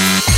Thank you.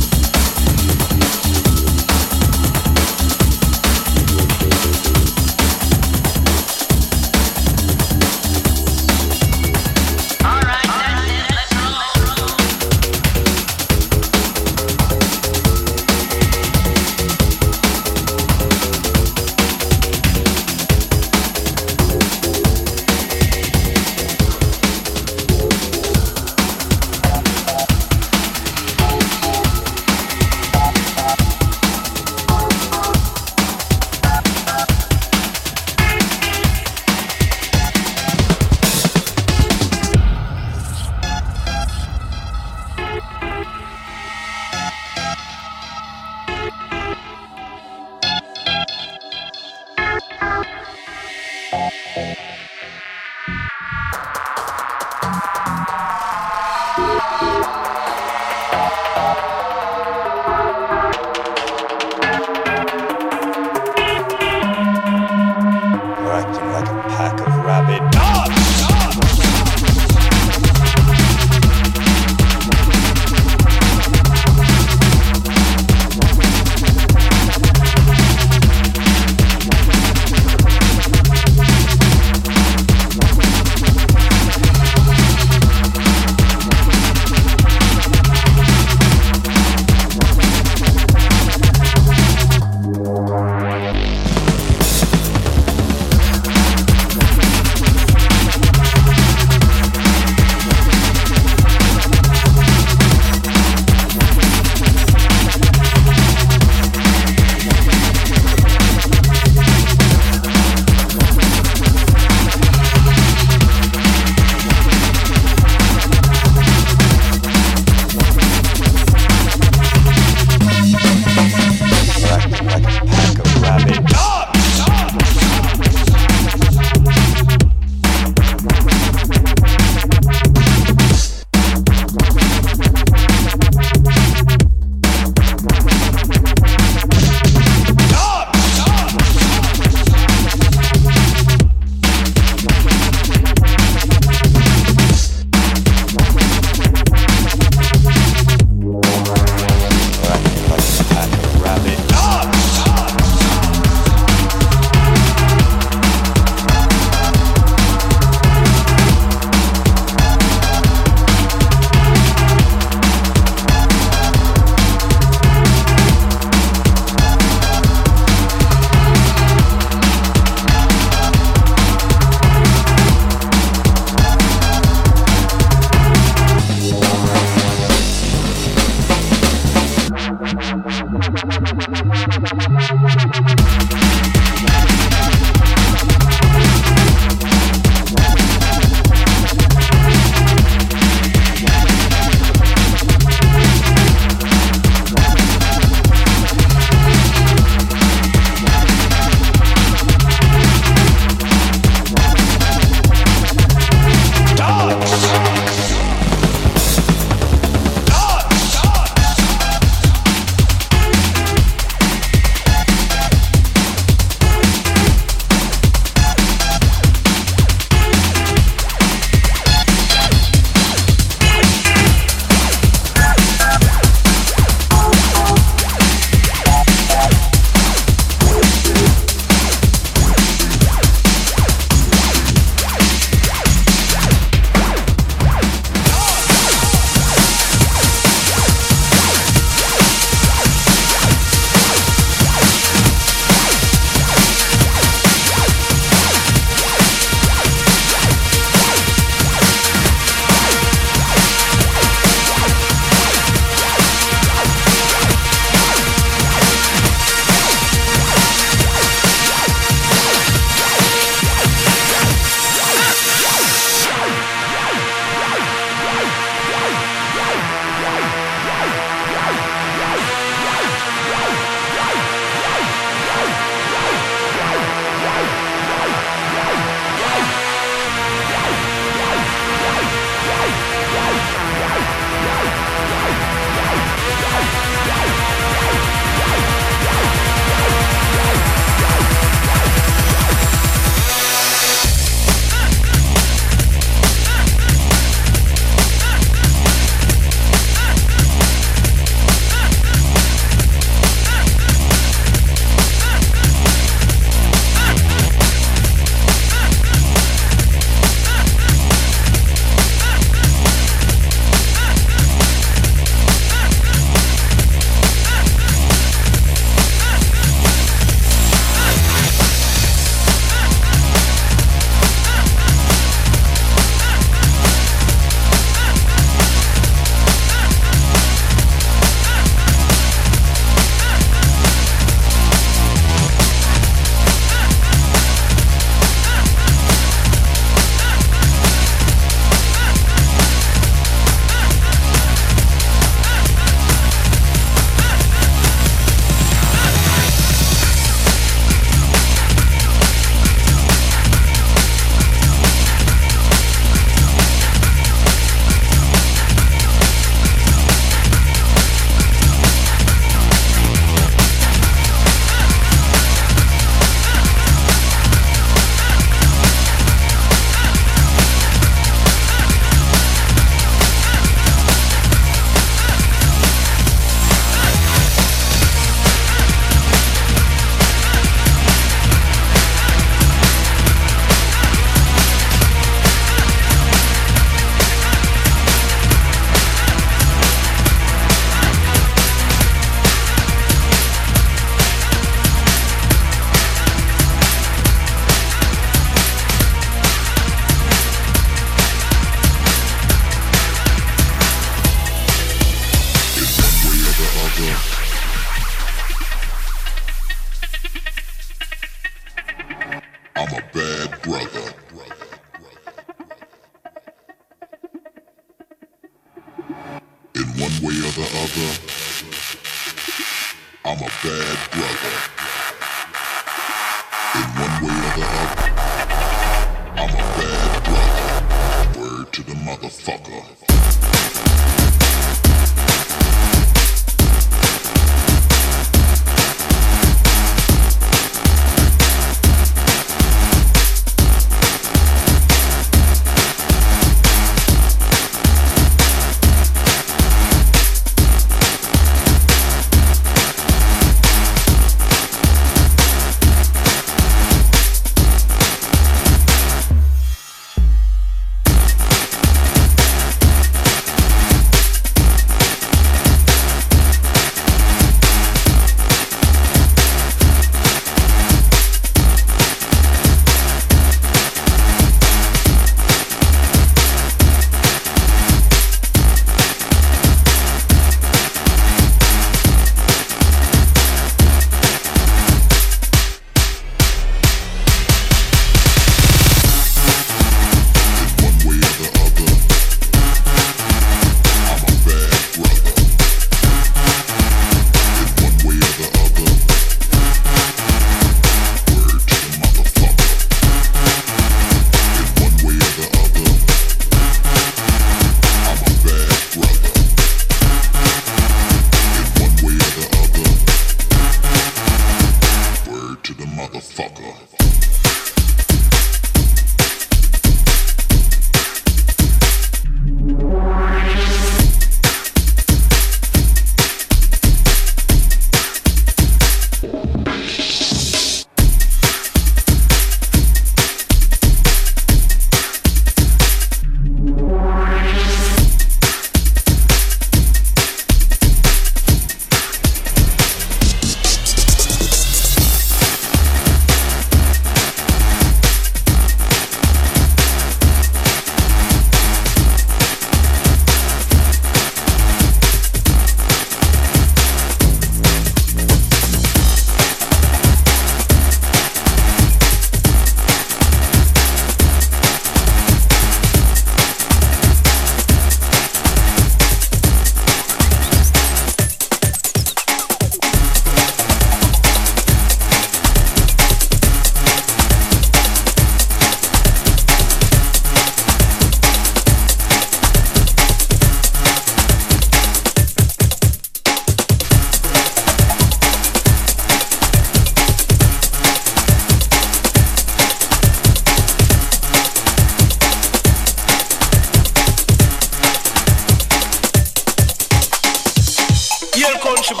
Boy.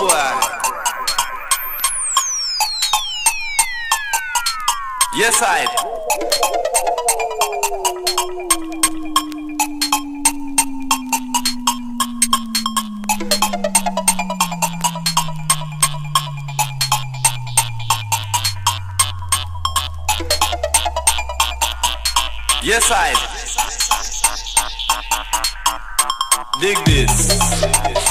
Yes, I. Yes, I. Dig this.